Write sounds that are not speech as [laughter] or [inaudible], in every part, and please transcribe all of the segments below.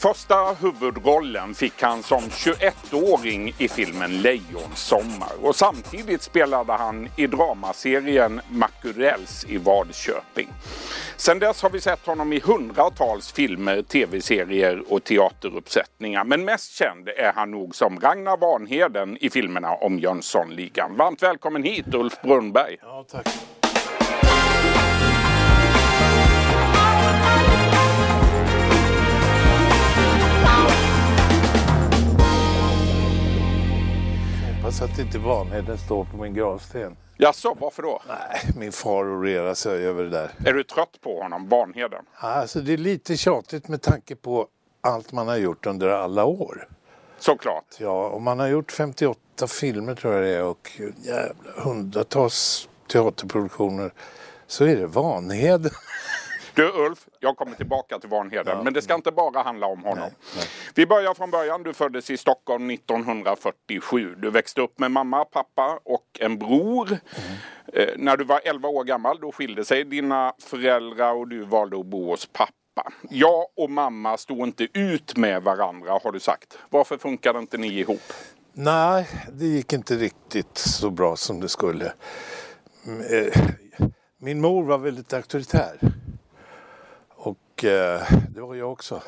Första huvudrollen fick han som 21-åring i filmen Lejonsommar och samtidigt spelade han i dramaserien Makurells i Vadköping. Sen dess har vi sett honom i hundratals filmer, tv-serier och teateruppsättningar. Men mest känd är han nog som Ragnar Vanheden i filmerna om Jönssonligan. Varmt välkommen hit Ulf Brunnberg. Ja, tack. Hoppas att inte Vanheden står på min gravsten. Jaså, varför då? Nej, min far orerar sig över det där. Är du trött på honom, Vanheden? Alltså det är lite tjatigt med tanke på allt man har gjort under alla år. Såklart. Ja, och man har gjort 58 filmer tror jag det är och jävla hundratals teaterproduktioner. Så är det Vanheden. [laughs] Du Ulf, jag kommer tillbaka till Vanheden, men det ska inte bara handla om honom. Nej, nej. Vi börjar från början. Du föddes i Stockholm 1947. Du växte upp med mamma, pappa och en bror. Eh, när du var 11 år gammal då skilde sig dina föräldrar och du valde att bo hos pappa. Jag och mamma stod inte ut med varandra har du sagt. Varför funkade inte ni ihop? Nej, det gick inte riktigt så bra som det skulle. Mm, eh, Min mor var väldigt auktoritär. Och eh, det var jag också.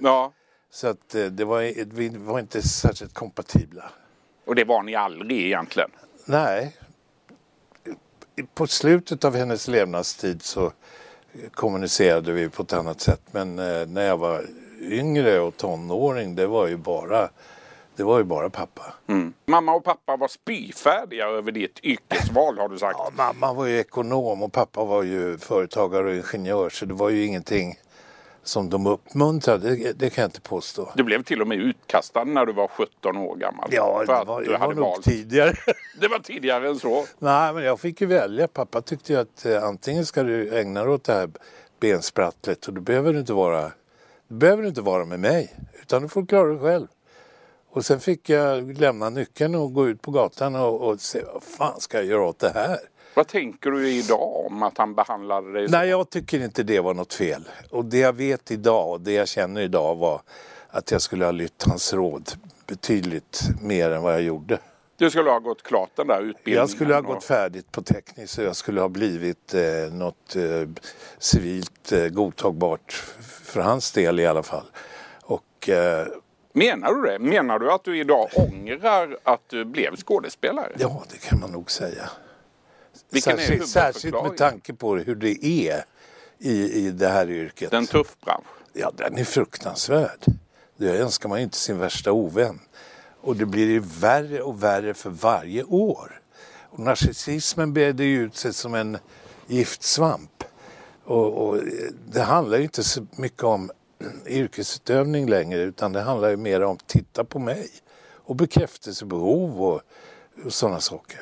Ja, [laughs] Så att eh, det var, vi var inte särskilt kompatibla. och det var ni aldrig egentligen. Nej. På slutet av hennes levnadstid så kommunicerade vi på ett annat sätt. Men eh, när jag var yngre och tonåring, det var ju bara, det var ju bara pappa. Mm. Mamma och pappa var spyfärdiga över ditt yrkesval har du sagt. [laughs] Ja, mamma var ju ekonom och pappa var ju företagare och ingenjör så det var ju ingenting som de uppmuntrade, det, det kan jag inte påstå. Du blev till och med utkastad när du var 17 år gammal. Ja, det var, det var hade nog valt. tidigare. [laughs] Det var tidigare än så. Nej, men jag fick ju välja. Pappa tyckte ju att eh, antingen ska du ägna dig åt det här bensprattlet och då behöver du inte vara, du behöver inte vara med mig utan du får klara dig själv. Och sen fick jag lämna nyckeln och gå ut på gatan och, och se vad fan ska jag göra åt det här? Vad tänker du idag om att han behandlade dig så? Nej, jag tycker inte det var något fel. Och det jag vet idag och det jag känner idag var att jag skulle ha lytt hans råd betydligt mer än vad jag gjorde. Du skulle ha gått klart den där utbildningen. Jag skulle ha och- gått färdigt på tekniskt och jag skulle ha blivit eh, något eh, civilt eh, godtagbart för hans del i alla fall. Och eh, Menar du det? Menar du att du idag ångrar att du blev skådespelare? ja, det kan man nog säga. Vilken är särskilt, särskilt med tanke på hur det är i, i det här yrket. Det är en tuff bransch. Ja, den är fruktansvärd. Det önskar man ju inte sin värsta ovän. Och det blir ju värre och värre för varje år. Och narcissismen breder ju ut sig som en giftsvamp. Och, och det handlar ju inte så mycket om [clears throat] yrkesutövning längre utan det handlar ju mer om titta på mig. Och bekräftelsebehov och sådana saker.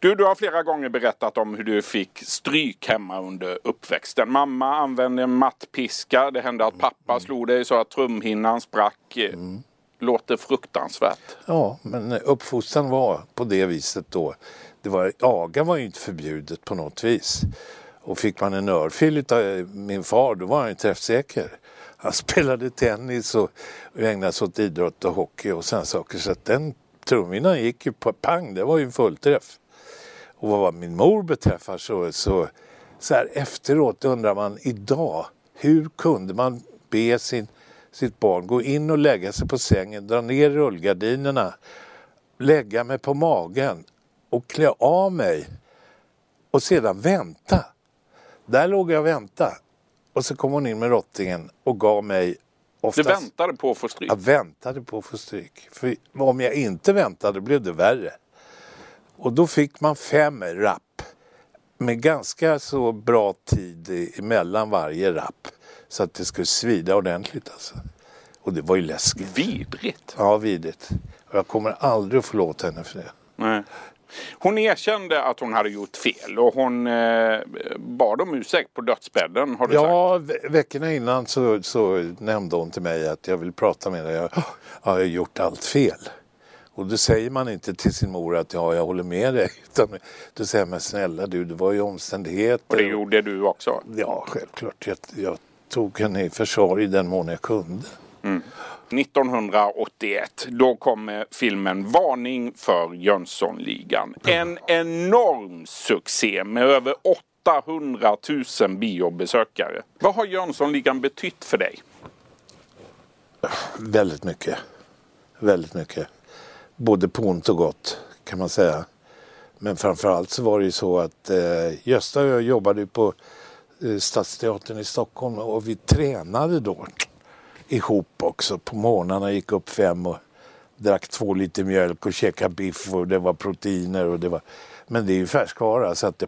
Du, du har flera gånger berättat om hur du fick stryk hemma under uppväxten. Mamma använde en mattpiska. Det hände att pappa slog dig så att trumhinnan sprack. Låter fruktansvärt. Ja, men uppfostran var på det viset då. Det var, aga var ju inte förbjudet på något vis. Och fick man en örfil av min far då var han ju träffsäker. Han [laughs] spelade tennis och, och ägnade sig åt idrott och hockey och sådana saker. Så att den trumhinnan gick ju på pang, det var ju en fullträff. Och vad min mor beträffar så, så, så här efteråt undrar man idag, hur kunde man be sin, sitt barn gå in och lägga sig på sängen, dra ner rullgardinerna, lägga mig på magen och klä av mig och sedan vänta. Där låg jag och väntade. Och så kom hon in med rottingen och gav mig du oftast... väntade på att få stryk. Jag väntade på att få stryk. För om jag inte väntade blev det värre. Och då fick man fem rapp. Med ganska så bra tid emellan varje rapp. Så att det skulle svida ordentligt alltså. Och det var ju läskigt. Vidrigt. Ja, vidrigt. Och jag kommer aldrig att förlåta henne för det. Nej. Hon erkände att hon hade gjort fel och hon eh, bad om ursäkt på dödsbädden har du sagt. Ja, ve- veckorna innan så, så nämnde hon till mig att jag vill prata med dig. Jag "Ja, jag har gjort allt fel. Och då säger man inte till sin mor att ja, jag håller med dig. [laughs] Utan då säger man snälla du, det var ju omständigheter. Och det gjorde du också. Ja, självklart. Jag, jag tog henne i försvar i den mån jag kunde. 1981, då kommer eh, filmen Varning för Jönssonligan. En enorm succé med över 800 000 biobesökare. Vad har Jönssonligan betytt för dig? Väldigt mycket. Väldigt mycket. Både på ont och gott kan man säga. Men framförallt så var det ju så att eh, Gösta och jag jobbade på eh, Stadsteatern i Stockholm och vi tränade då ihop också. På morgnarna gick upp fem och drack två liter mjölk och käkade biff och det var proteiner och det var men det är ju färskvara så att det...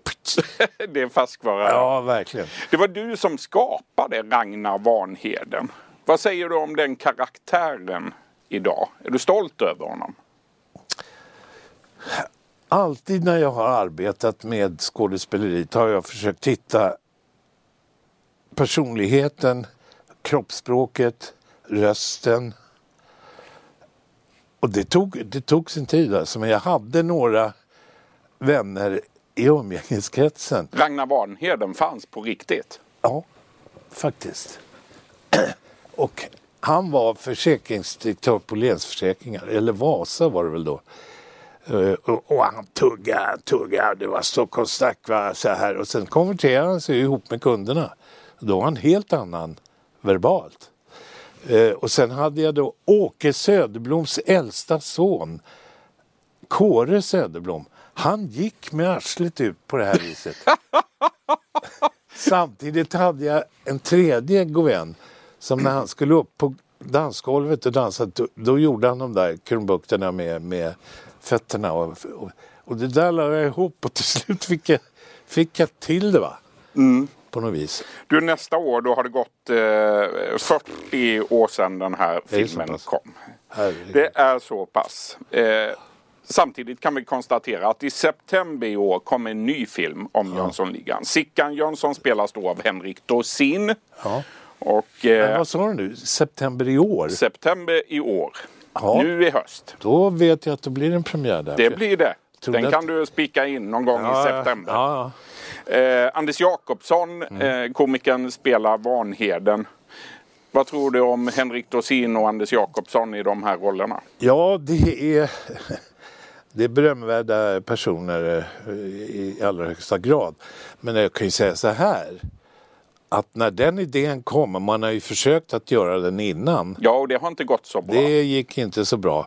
[laughs] det är färskvara. Ja, verkligen. Det var du som skapade Ragnar Vanheden. Vad säger du om den karaktären idag? Är du stolt över honom? Alltid när jag har arbetat med skådespeleriet har jag försökt hitta personligheten, kroppsspråket, rösten. Och det tog, det tog sin tid alltså, men jag hade några vänner i umgängeskretsen. Ragnar Vanheden fanns på riktigt? Ja, faktiskt. [clears throat] Och han var försäkringsdirektör på Länsförsäkringar, eller Vasa var det väl då. Uh, och, och, han tuggade, tuggade, det var Stockholmssnack så här. Och sen konverterade han sig ihop med kunderna. Då var han helt annan verbalt. Uh, och sen hade jag då Åke Söderbloms äldsta son, Kåre Söderblom. Han gick med arslet ut på det här viset. [laughs] Samtidigt hade jag en tredje god vän som när han skulle upp på dansgolvet och dansa då, då gjorde han de där krumbukterna med, med fötterna. Och, och, och det där la jag ihop och till slut fick jag, fick jag till det. va. Mm. På något vis. Du nästa år då har det gått eh, 40 år sedan den här filmen kom. Herregud. Det är så pass. Eh, Samtidigt kan vi konstatera att i september i år kom en ny film om ja. Jönssonligan. Sickan Jönsson spelas då av Henrik Dorsin. Ja. Och, eh, vad sa du nu? September i år? September i år. Ja. Nu i höst. Då vet jag att det blir en premiär där. Det blir det. Den kan du spika in någon gång ja, i september. Eh, Anders Jakobsson, mm. eh, komikern, spelar Vanheden. Vad tror du om Henrik Dorsin och Anders Jakobsson i de här rollerna? Ja, det är [laughs] det är berömvärda personer eh, i allra högsta grad. Men jag kan ju säga så här att när den idén kom, man har ju försökt att göra den innan. Ja, och det har inte gått så bra. Det gick inte så bra.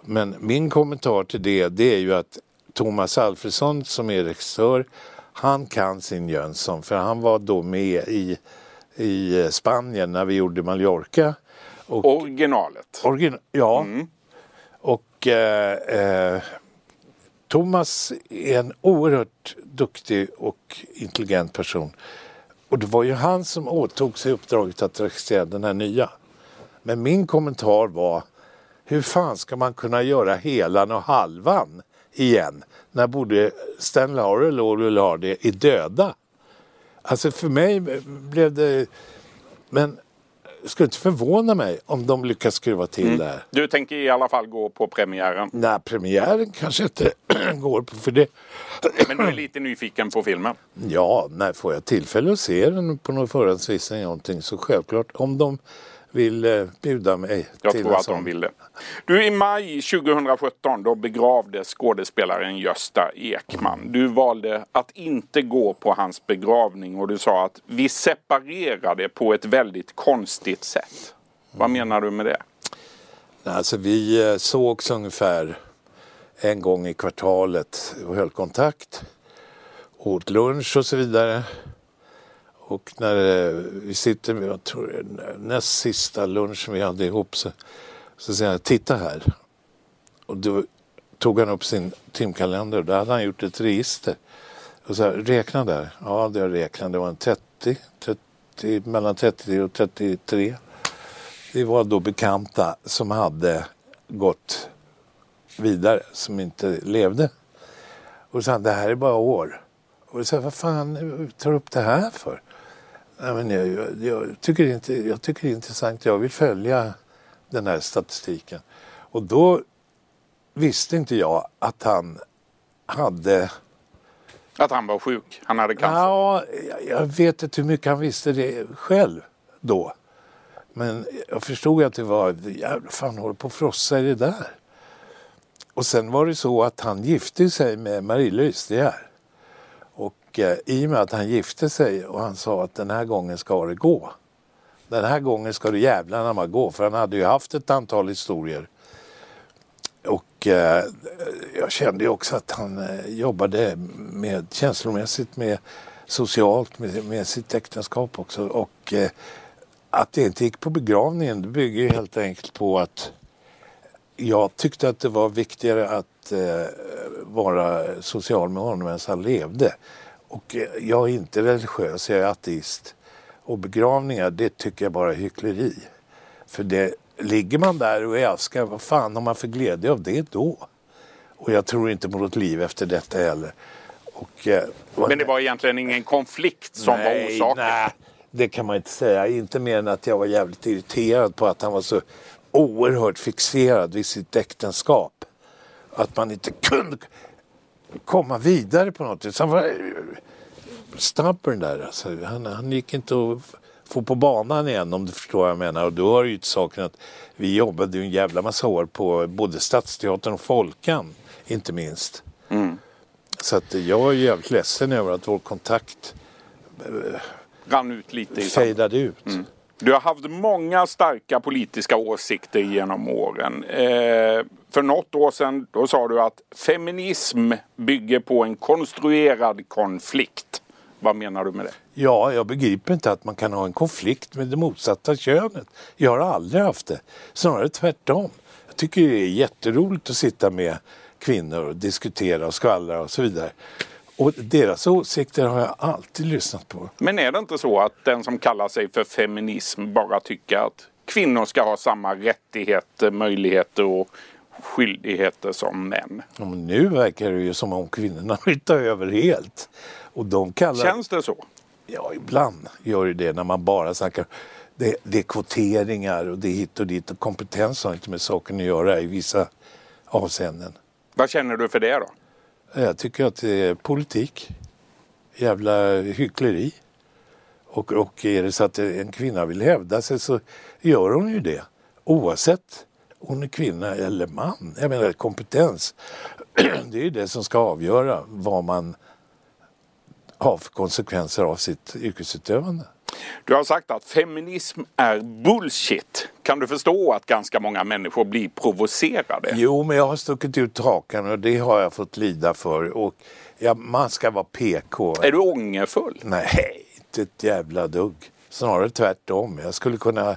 Men min kommentar till det, det är ju att Thomas Alfredsson som är regissör, han kan sin Jönsson för han var då med i, i Spanien när vi gjorde Mallorca. Och, Originalet? Origin, ja. Mm. Och eh, eh, Thomas är en oerhört duktig och intelligent person. Och det var ju han som åtog sig uppdraget att regissera den här nya. Men min kommentar var, hur fan ska man kunna göra helan och halvan igen när både Stan Laurel och Olle Hardy är döda? Alltså för mig blev det... Men skulle inte förvåna mig om de lyckas skruva till mm. det här. Du tänker i alla fall gå på premiären? Nej, premiären kanske inte [clears throat] går på för det. Men du är lite nyfiken på filmen? Ja, när får jag tillfälle att se den på någon förhandsvisning någonting så självklart om de vill eh, bjuda mig Jag till tror att de vill det. Du, i maj 2017 då begravdes skådespelaren Gösta Ekman. Du valde att inte gå på hans begravning och du sa att vi separerade på ett väldigt konstigt sätt. Vad menar du med det? Alltså vi eh, sågs ungefär en gång i kvartalet och höll kontakt. Åt lunch och så vidare. Och när eh, vi sitter, jag tror näst sista lunchen vi hade ihop så, så säger jag, titta här. Och då tog han upp sin timkalender och där hade han gjort ett register. Och så här, räkna där. Ja, det har räknat. Det var en 30, 30, mellan 30 och 33. Det var då bekanta som hade gått vidare, som inte levde. Och så det här är bara år. Och så vad fan tar du upp det här för? Nej, men jag, jag, jag, tycker inte, jag tycker det är intressant. Jag vill följa den här statistiken. Och då visste inte jag att han hade... Att han var sjuk? Han hade cancer? Ja, jag vet inte hur mycket han visste det själv då. Men jag förstod att det var, jävla fan håller på att frossa i det där. Och sen var det så att han gifte sig med Marie-Louise De mycket i och med att han gifte sig och han sa att den här gången ska det gå. Den här gången ska du jävlarna gå för han hade ju haft ett antal historier. Och eh, jag kände ju också att han eh, jobbade med känslomässigt med socialt med, med sitt äktenskap också. Och eh, att det inte gick på begravningen det bygger ju helt enkelt på att jag tyckte att det var viktigare att eh, vara social med honom medan han levde. Och eh, jag är inte religiös, jag är ateist. Och begravningar, det tycker jag bara är hyckleri. För det, ligger man där och är aska, vad fan har man för glädje av det då? Och jag tror inte på något liv efter detta heller. Och, eh, Men det var egentligen ingen konflikt som nej, var orsaken? Nej, det kan man inte säga. Inte mer än att jag var jävligt irriterad på att han var så oerhört fixerad vid sitt äktenskap. Att man inte kunde komma vidare på något sätt. Han var stubborn där. Alltså. Han, han gick inte att få på banan igen om du förstår vad jag menar. Och då har ju till saken att vi jobbade ju en jävla massa år på både Stadsteatern och Folkan. Inte minst. Mm. Så att jag är jävligt ledsen över att vår kontakt Rann ut lite fejdade ut. Du har haft många starka politiska åsikter genom åren. Eh, för något år sedan då sa du att feminism bygger på en konstruerad konflikt. Vad menar du med det? Ja, jag begriper inte att man kan ha en konflikt med det motsatta könet. Jag har aldrig haft det. Snarare tvärtom. Jag tycker det är jätteroligt att sitta med kvinnor och diskutera och skvallra och så vidare. Och deras åsikter har jag alltid lyssnat på. Men är det inte så att den som kallar sig för feminism bara tycker att kvinnor ska ha samma rättigheter, möjligheter och skyldigheter som män? Ja, nu verkar det ju som om kvinnorna [laughs] vill ta över helt. Och de kallar... Känns det så? Ja, ibland gör det det när man bara snackar. Det, det är kvoteringar och det är hit och dit och kompetens har inte med saken att göra i vissa avseenden. Vad känner du för det då? Jag tycker att det är politik. Jävla hyckleri. Och, och är det så att en kvinna vill hävda sig så gör hon ju det. Oavsett om hon är kvinna eller man. Jag menar kompetens. [clears throat] Det är ju det som ska avgöra vad man har för konsekvenser av sitt yrkesutövande. Du har sagt att feminism är bullshit. Kan du förstå att ganska många människor blir provocerade? Jo, men jag har stuckit ut hakan och det har jag fått lida för. Och ja, man ska vara PK. Är du ångerfull? Nej, inte ett jävla dugg. Snarare tvärtom. Jag skulle kunna...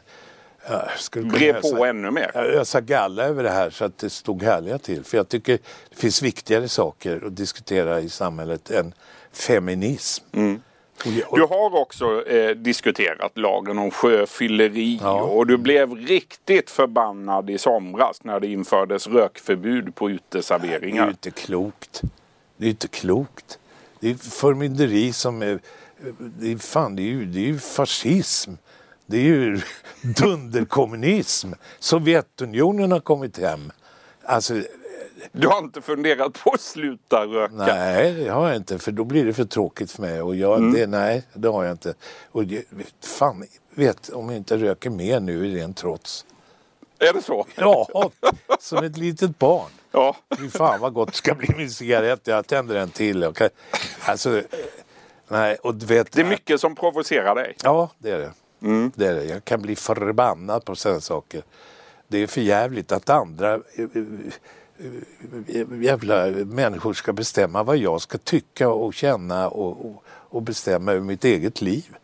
Jag skulle kunna Bre ösa- på ännu mer? Jag ösa galla över det här så att det stod härliga till. För jag tycker det finns viktigare saker att diskutera i samhället än feminism. Jag- Du har också eh, diskuterat lagen om sjöfylleri Ja. och du blev riktigt förbannad i somras när det infördes rökförbud på Det är ju uteserveringar. inte klokt. Det är inte klokt. Det är förmynderi som är... Det är, fan, det är, ju, det är ju fascism. Det är ju dunderkommunism. Sovjetunionen har kommit hem. Alltså, Du har inte funderat på att sluta röka? nej, det har jag inte. För då blir det för tråkigt för mig. Och jag, det, nej, det har jag inte. Och det, fan, vet, om jag inte röker mer nu är det en trots. Är det så? Ja, [laughs] som ett litet barn. Ja. Fy fan vad gott det ska bli min cigarett. Jag tänder en till. Kan, alltså, nej, och vet. Det är mycket som provocerar dig. Ja, det är det. det är det. Jag kan bli förbannad på sådana saker. Det är för jävligt att andra jävla människor ska bestämma vad jag ska tycka och känna och, och, och bestämma över mitt eget liv.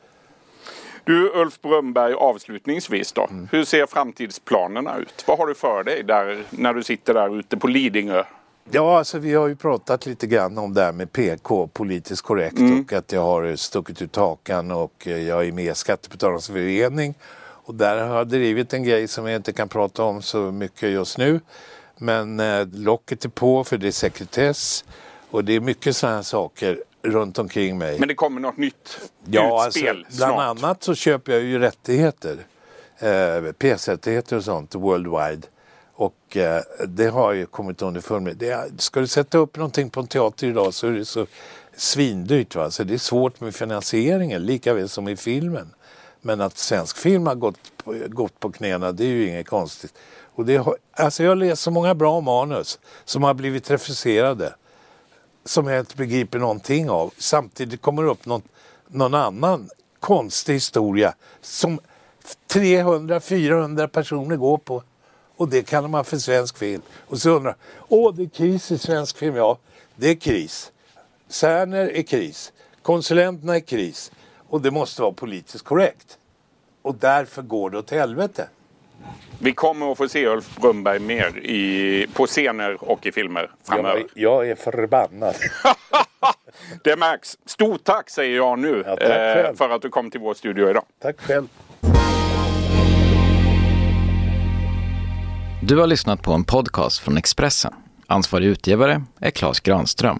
Du Ulf Brömberg, avslutningsvis då. Mm. Hur ser framtidsplanerna ut? Vad har du för dig där när du sitter där ute på Lidingö? Ja, alltså vi har ju pratat lite grann om det här med PK, politiskt korrekt och att jag har stuckit ut hakan och eh, jag är med i Skattebetalarnas förening. Och där har jag drivit en grej som jag inte kan prata om så mycket just nu. Men eh, locket är på för det är sekretess och det är mycket sådana saker runt omkring mig. Men det kommer något nytt Ja, utspel alltså, bland snart. annat så köper jag ju rättigheter. Eh, PS-rättigheter och sånt worldwide. Och eh, det har ju kommit underfund med. Det är, ska du sätta upp någonting på en teater idag så är det så svindyrt. Va? Så det är svårt med finansieringen lika väl som i filmen. Men att svensk film har gått på, gått på knäna, det är ju inget konstigt. Och det har, alltså jag har läst så många bra manus som har blivit refuserade som jag inte begriper någonting av. Samtidigt kommer det upp någon, någon annan konstig historia som 300-400 personer går på. Och det kallar man för svensk film. Och så undrar åh det är kris i svensk film. Ja, det är kris. Särner är kris. Konsulenterna är kris. Och det måste vara politiskt korrekt. Och därför går det åt helvete. Vi kommer att få se Ulf Brunnberg mer i, på scener och i filmer framöver. Jag, jag är förbannad. [laughs] det märks. Stort tack säger jag nu Ja, eh, för att du kom till vår studio idag. Tack själv. Du har lyssnat på en podcast från Expressen. Ansvarig utgivare är Klas Granström.